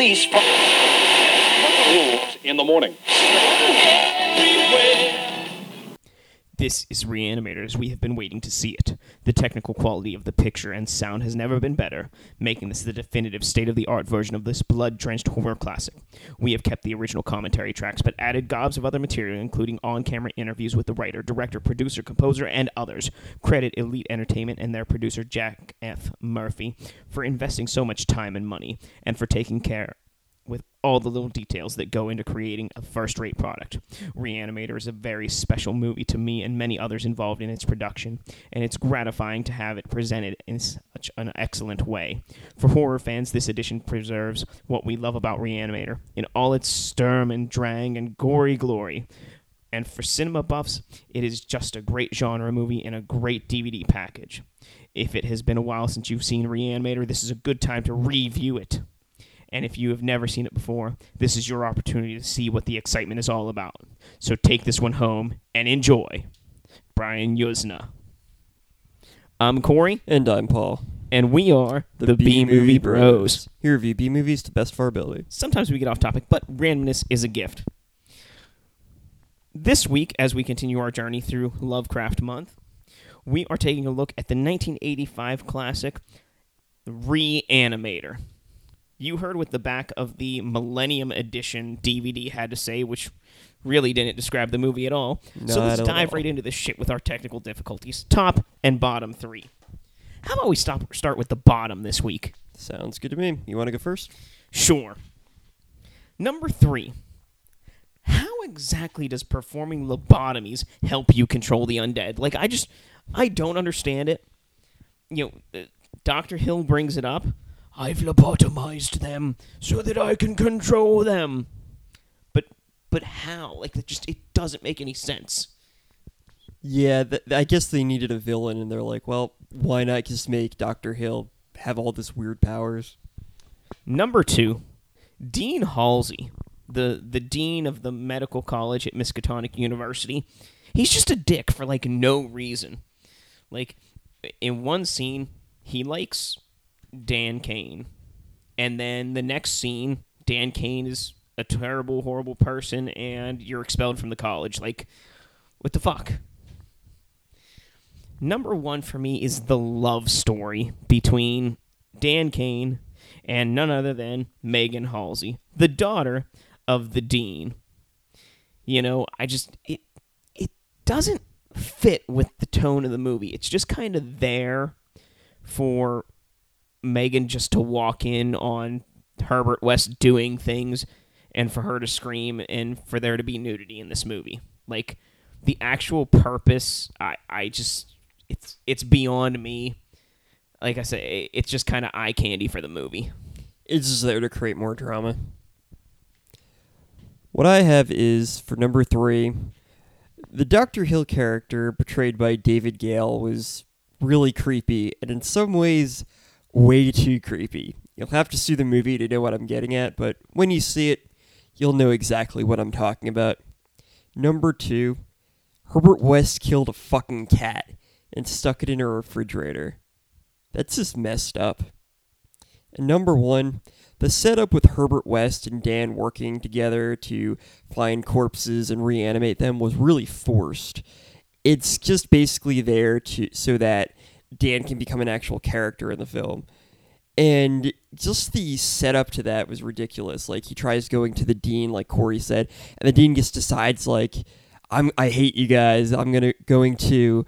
police from Rules in the morning. This is Reanimators. We have been waiting to see it. The technical quality of the picture and sound has never been better, making this the definitive state of the art version of this blood drenched horror classic. We have kept the original commentary tracks, but added gobs of other material, including on camera interviews with the writer, director, producer, composer, and others. Credit Elite Entertainment and their producer, Jack F. Murphy, for investing so much time and money, and for taking care with all the little details that go into creating a first rate product. Reanimator is a very special movie to me and many others involved in its production, and it's gratifying to have it presented in such an excellent way. For horror fans, this edition preserves what we love about Reanimator in all its sturm and drang and gory glory. And for cinema buffs, it is just a great genre movie in a great DVD package. If it has been a while since you've seen Reanimator, this is a good time to review it. And if you have never seen it before, this is your opportunity to see what the excitement is all about. So take this one home and enjoy. Brian Yuzna. I'm Corey, And I'm Paul. and we are the, B Movie Bros. Here review B movies to best of our ability. Sometimes we get off topic, but randomness is a gift. This week, as we continue our journey through Lovecraft Month, we are taking a look at the 1985 classic Reanimator. You heard what the back of the Millennium Edition DVD had to say, which really didn't describe the movie at all. so let's dive all. right into this shit with our technical difficulties. Top and bottom three. How about we stop start with the bottom this week? Sounds good to me. You want to go first? Sure. Number three. How exactly does performing lobotomies help you control the undead? Like, I just, I don't understand it. You know, uh, Dr. Hill brings it up. I've lobotomized them so that I can control them. But, but how? Like, it just, it doesn't make any sense. Yeah, th- I guess they needed a villain, and they're like, well, why not just make Dr. Hill have all this weird powers? Number two, Dean Halsey, the the dean of the medical college at Miskatonic University. He's just a dick for like no reason. Like in one scene, he likes Dan Cain, and then the next scene, Dan Cain is a terrible, horrible person, and you're expelled from the college. Like, what the fuck? Number one for me is the love story between Dan Cain and none other than Megan Halsey, the daughter of the dean. You know, I just it it doesn't fit with the tone of the movie. It's just kind of there for Megan just to walk in on Herbert West doing things and for her to scream and for there to be nudity in this movie. Like the actual purpose, I I just it's it's beyond me. Like I say, it's just kind of eye candy for the movie. It's just there to create more drama. What I have is for number three, the Dr. Hill character portrayed by David Gale was really creepy, and in some ways, way too creepy. You'll have to see the movie to know what I'm getting at, but when you see it, you'll know exactly what I'm talking about. Number two, Herbert West killed a fucking cat and stuck it in a refrigerator. That's just messed up. And number one, the setup with Herbert West and Dan working together to find corpses and reanimate them was really forced. It's just basically there to so that Dan can become an actual character in the film. And just the setup to that was ridiculous. Like he tries going to the dean, like Corey said, and the dean just decides like, "I'm I hate you guys. I'm gonna going to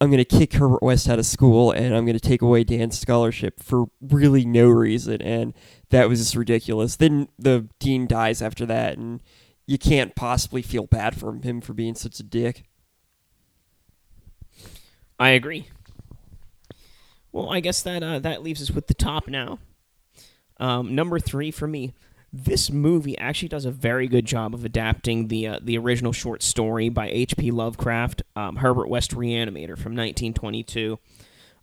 I'm going to kick Herbert West out of school and I'm going to take away Dan's scholarship for really no reason. And that was just ridiculous. Then the dean dies after that, and you can't possibly feel bad for him for being such a dick. I agree. Well, I guess that uh, that leaves us with the top now. Um, number three for me. This movie actually does a very good job of adapting the uh, the original short story by H.P. Lovecraft, um, Herbert West Reanimator from 1922,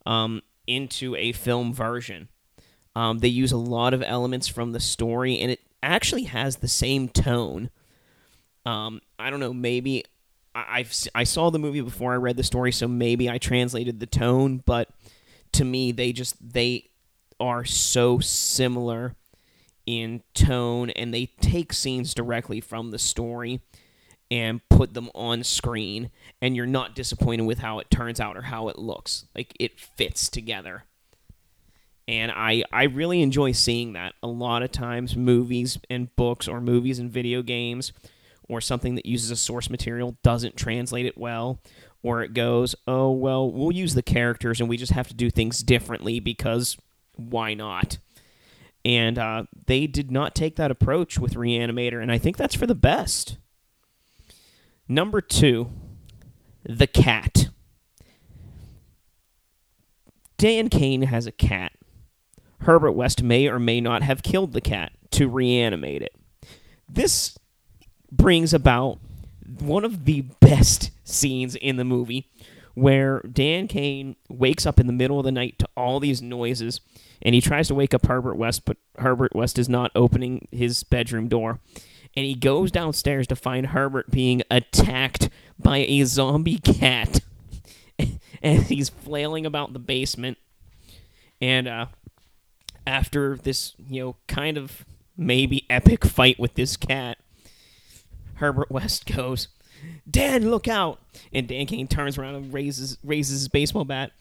um, into a film version. Um, they use a lot of elements from the story, and it actually has the same tone. Um, I don't know, maybe I- I've I saw the movie before I read the story, so maybe I translated the tone, but to me, they just they are so similar in tone and they take scenes directly from the story and put them on screen and you're not disappointed with how it turns out or how it looks. Like it fits together. And i i really enjoy seeing that. A lot of times movies and books or movies and video games or something that uses a source material doesn't translate it well or it goes oh well we'll use the characters and we just have to do things differently because why not and uh, they did not take that approach with reanimator and i think that's for the best Number two, the cat. Dan Cain has a cat. Herbert West may or may not have killed the cat to reanimate it. This brings about one of the best scenes in the movie where Dan Cain wakes up in the middle of the night to all these noises and he tries to wake up Herbert West, but Herbert West is not opening his bedroom door and he goes downstairs to find Herbert being attacked by a zombie cat. and he's flailing about the basement. And uh, after this, you know, kind of maybe epic fight with this cat, Herbert West goes, Dan, look out! And Dan Cain turns around and raises raises his baseball bat.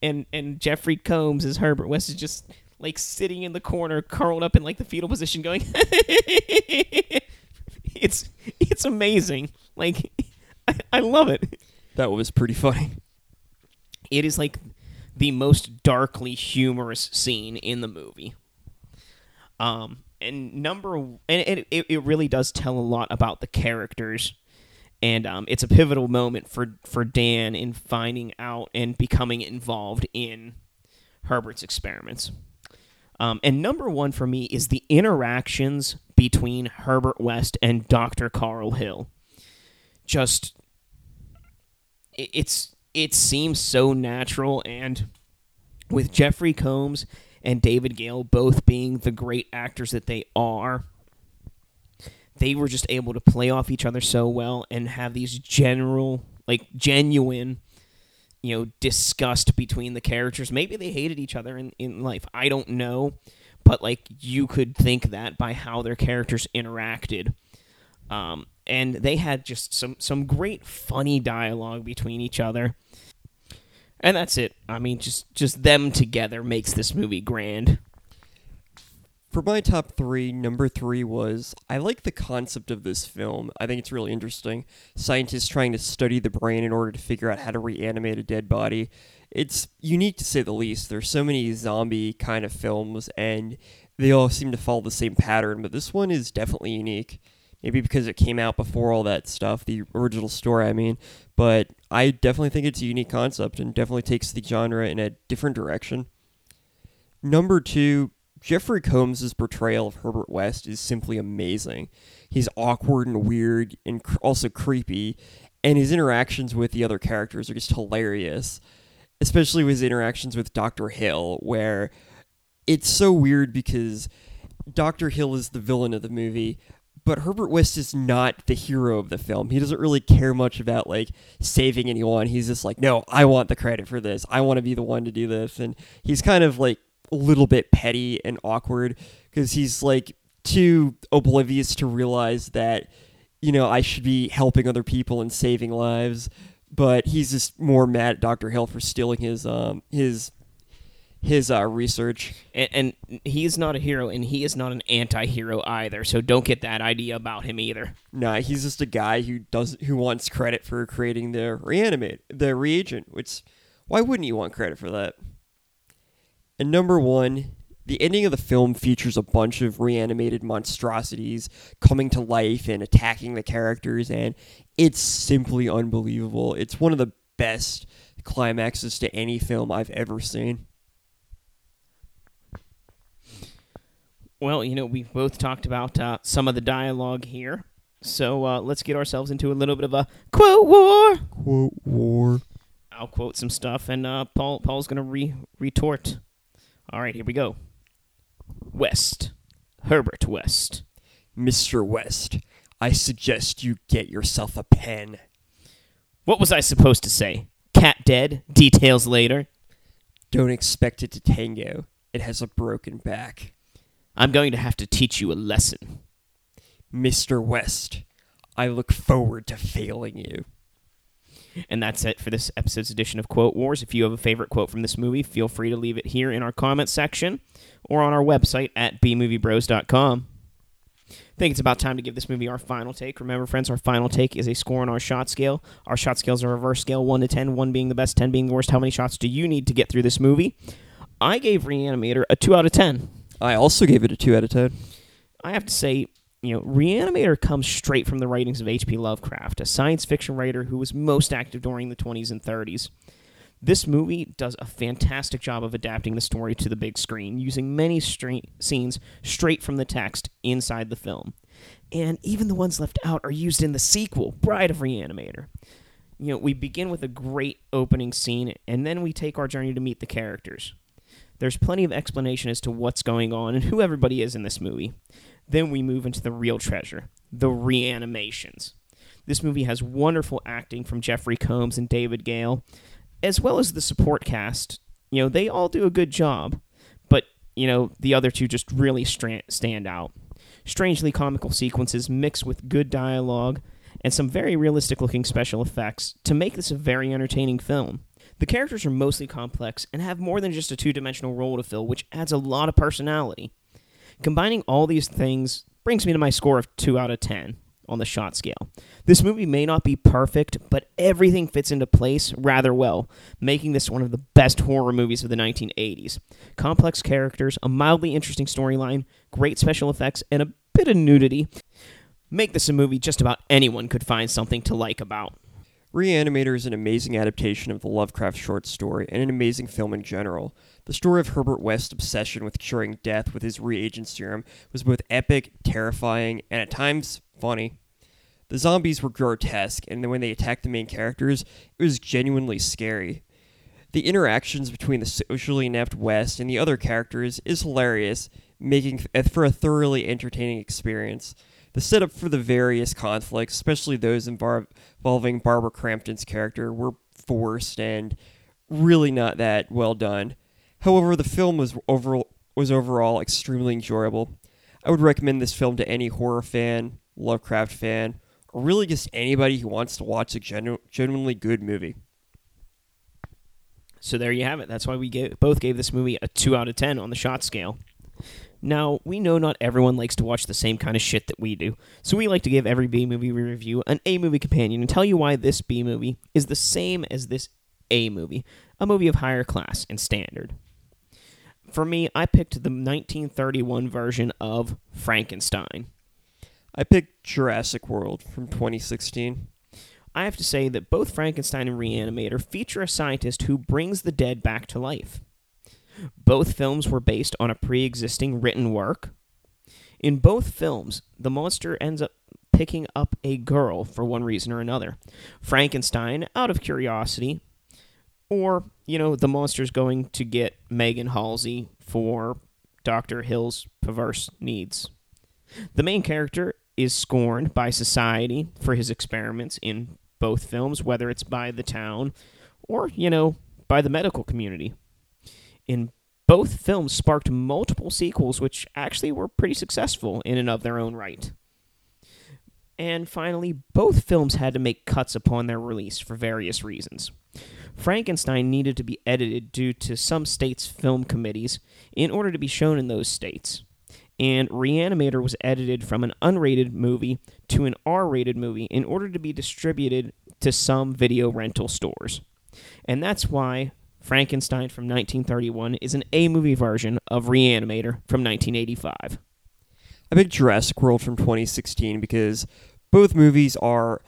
And and Jeffrey Combs as Herbert West is just like sitting in the corner, curled up in like the fetal position, going it's it's amazing. Like I, I love it. That was pretty funny. It is like the most darkly humorous scene in the movie. Um, and number and it, it, it really does tell a lot about the characters, and um, it's a pivotal moment for for Dan in finding out and becoming involved in Herbert's experiments. Um, and number one for me is the interactions between Herbert West and Dr. Carl Hill. Just it's it seems so natural and with Jeffrey Combs and David Gale both being the great actors that they are, they were just able to play off each other so well and have these general, like genuine, you know, disgust between the characters. Maybe they hated each other in, in life. I don't know but like you could think that by how their characters interacted. Um, and they had just some some great funny dialogue between each other. And that's it. I mean, just just them together makes this movie grand. For my top three, number three was I like the concept of this film. I think it's really interesting. Scientists trying to study the brain in order to figure out how to reanimate a dead body it's unique to say the least. There's so many zombie kind of films, and they all seem to follow the same pattern, but this one is definitely unique. Maybe because it came out before all that stuff, the original story, I mean. But I definitely think it's a unique concept and definitely takes the genre in a different direction. Number two, Jeffrey Combs' portrayal of Herbert West is simply amazing. He's awkward and weird and cr- also creepy, and his interactions with the other characters are just hilarious especially his interactions with Dr. Hill, where it's so weird because Dr. Hill is the villain of the movie, but Herbert West is not the hero of the film. He doesn't really care much about like saving anyone. He's just like, no, I want the credit for this. I want to be the one to do this. And he's kind of like a little bit petty and awkward because he's like too oblivious to realize that, you know, I should be helping other people and saving lives but he's just more mad at Dr. Hill for stealing his um his his uh, research. And, and he's not a hero, and he is not an anti-hero either. So don't get that idea about him either. Nah, he's just a guy who does who wants credit for creating the reanimate the reagent. Which why wouldn't you want credit for that? And number one, the ending of the film features a bunch of reanimated monstrosities coming to life and attacking the characters, and it's simply unbelievable. It's one of the best climaxes to any film I've ever seen. Well, you know, we've both talked about uh, some of the dialogue here, so uh, let's get ourselves into a little bit of a quote war. Quote war. I'll quote some stuff, and uh, Paul Paul's gonna re- retort. All right, here we go. West. Herbert West. Mr. West, I suggest you get yourself a pen. What was I supposed to say? Cat dead? Details later. Don't expect it to tango. It has a broken back. I'm going to have to teach you a lesson. Mr. West, I look forward to failing you. And that's it for this episode's edition of Quote Wars. If you have a favorite quote from this movie, feel free to leave it here in our comment section or on our website at bmoviebros.com. I think it's about time to give this movie our final take. Remember, friends, our final take is a score on our shot scale. Our shot scale is a reverse scale 1 to 10, 1 being the best, 10 being the worst. How many shots do you need to get through this movie? I gave Reanimator a 2 out of 10. I also gave it a 2 out of 10. I have to say, you know, Reanimator comes straight from the writings of H.P. Lovecraft, a science fiction writer who was most active during the 20s and 30s. This movie does a fantastic job of adapting the story to the big screen, using many scenes straight from the text inside the film. And even the ones left out are used in the sequel, Bride of Reanimator. You know, we begin with a great opening scene, and then we take our journey to meet the characters. There's plenty of explanation as to what's going on and who everybody is in this movie. Then we move into the real treasure, the reanimations. This movie has wonderful acting from Jeffrey Combs and David Gale, as well as the support cast. You know, they all do a good job, but, you know, the other two just really stand out. Strangely comical sequences mixed with good dialogue and some very realistic looking special effects to make this a very entertaining film. The characters are mostly complex and have more than just a two dimensional role to fill, which adds a lot of personality. Combining all these things brings me to my score of 2 out of 10 on the shot scale. This movie may not be perfect, but everything fits into place rather well, making this one of the best horror movies of the 1980s. Complex characters, a mildly interesting storyline, great special effects, and a bit of nudity make this a movie just about anyone could find something to like about. Reanimator is an amazing adaptation of the Lovecraft short story and an amazing film in general. The story of Herbert West's obsession with curing death with his reagent serum was both epic, terrifying, and at times funny. The zombies were grotesque, and when they attacked the main characters, it was genuinely scary. The interactions between the socially inept West and the other characters is hilarious, making uh, for a thoroughly entertaining experience. The setup for the various conflicts, especially those involving Barbara Crampton's character, were forced and really not that well done. However, the film was overall was overall extremely enjoyable. I would recommend this film to any horror fan, Lovecraft fan, or really just anybody who wants to watch a genu- genuinely good movie. So there you have it. That's why we gave, both gave this movie a 2 out of 10 on the shot scale. Now, we know not everyone likes to watch the same kind of shit that we do, so we like to give every B movie we review an A movie companion and tell you why this B movie is the same as this A movie, a movie of higher class and standard. For me, I picked the 1931 version of Frankenstein. I picked Jurassic World from 2016. I have to say that both Frankenstein and Reanimator feature a scientist who brings the dead back to life. Both films were based on a pre existing written work. In both films, the monster ends up picking up a girl for one reason or another. Frankenstein, out of curiosity, or, you know, the monster's going to get Megan Halsey for Dr. Hill's perverse needs. The main character is scorned by society for his experiments in both films, whether it's by the town or, you know, by the medical community in both films sparked multiple sequels, which actually were pretty successful in and of their own right. And finally, both films had to make cuts upon their release for various reasons. Frankenstein needed to be edited due to some states' film committees in order to be shown in those states. And Reanimator was edited from an unrated movie to an R rated movie in order to be distributed to some video rental stores. And that's why Frankenstein from 1931 is an A movie version of Reanimator from 1985. I picked Jurassic World from 2016 because both movies are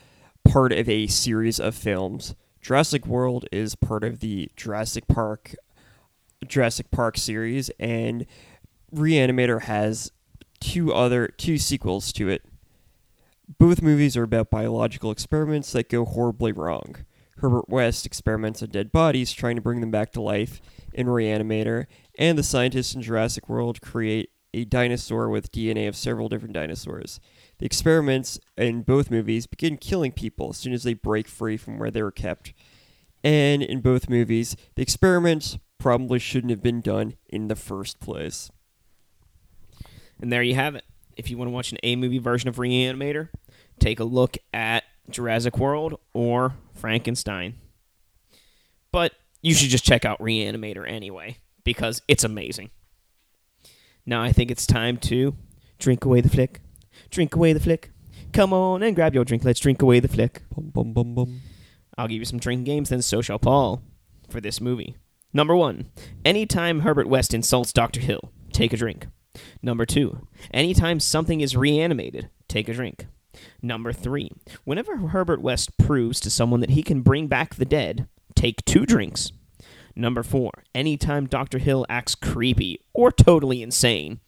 part of a series of films. Jurassic World is part of the Jurassic Park Jurassic Park series and Reanimator has two other two sequels to it. Both movies are about biological experiments that go horribly wrong. Herbert West experiments on dead bodies, trying to bring them back to life in Reanimator, and the scientists in Jurassic World create a dinosaur with DNA of several different dinosaurs. The experiments in both movies begin killing people as soon as they break free from where they were kept. And in both movies, the experiments probably shouldn't have been done in the first place. And there you have it. If you want to watch an A movie version of Reanimator, take a look at Jurassic World or Frankenstein. But you should just check out Reanimator anyway, because it's amazing. Now I think it's time to drink away the flick. Drink away the flick. Come on and grab your drink. Let's drink away the flick. Bum, bum, bum, bum. I'll give you some drinking games, then so shall Paul for this movie. Number one, anytime Herbert West insults Dr. Hill, take a drink. Number two, anytime something is reanimated, take a drink. Number three, whenever Herbert West proves to someone that he can bring back the dead, take two drinks. Number four, anytime Dr. Hill acts creepy or totally insane,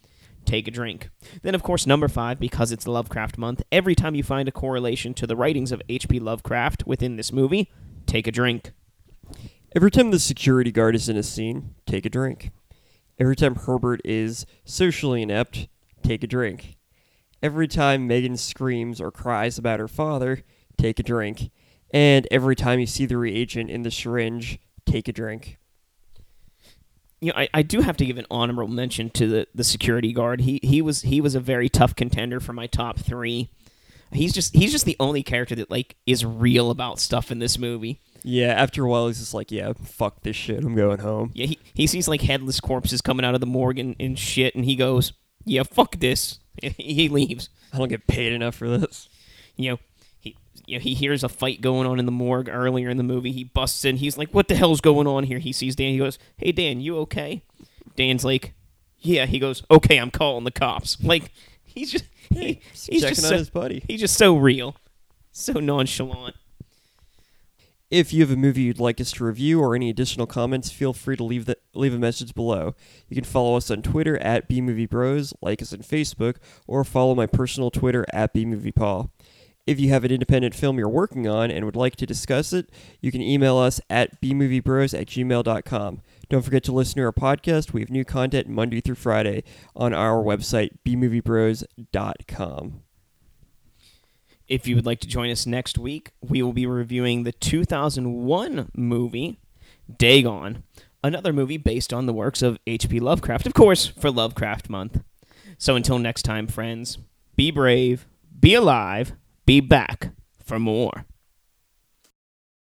take a drink. Then, of course, number five, because it's Lovecraft month, every time you find a correlation to the writings of H.P. Lovecraft within this movie, take a drink. Every time the security guard is in a scene, take a drink. Every time Herbert is socially inept, take a drink. Every time Megan screams or cries about her father, take a drink. And every time you see the reagent in the syringe, take a drink. You know, I, I do have to give an honorable mention to the, the security guard. He he was he was a very tough contender for my top three. He's just he's just the only character that like is real about stuff in this movie. Yeah, after a while, he's just like, yeah, fuck this shit. I'm going home. Yeah, he, he sees like headless corpses coming out of the morgue and, and shit, and he goes, "Yeah, fuck this." he leaves. I don't get paid enough for this. You know, he you know, he hears a fight going on in the morgue earlier in the movie. He busts in. He's like, "What the hell's going on here?" He sees Dan. He goes, "Hey Dan, you okay?" Dan's like, "Yeah." He goes, "Okay, I'm calling the cops." Like he's just he, he's checking just on so, his buddy. he's just so real, so nonchalant. If you have a movie you'd like us to review or any additional comments, feel free to leave the, leave a message below. You can follow us on Twitter at BMovieBros, like us on Facebook, or follow my personal Twitter at BMoviePaul. If you have an independent film you're working on and would like to discuss it, you can email us at bmoviebros at gmail.com. Don't forget to listen to our podcast. We have new content Monday through Friday on our website, bmoviebros.com. If you would like to join us next week, we will be reviewing the 2001 movie Dagon, another movie based on the works of H.P. Lovecraft, of course, for Lovecraft Month. So until next time, friends, be brave, be alive, be back for more.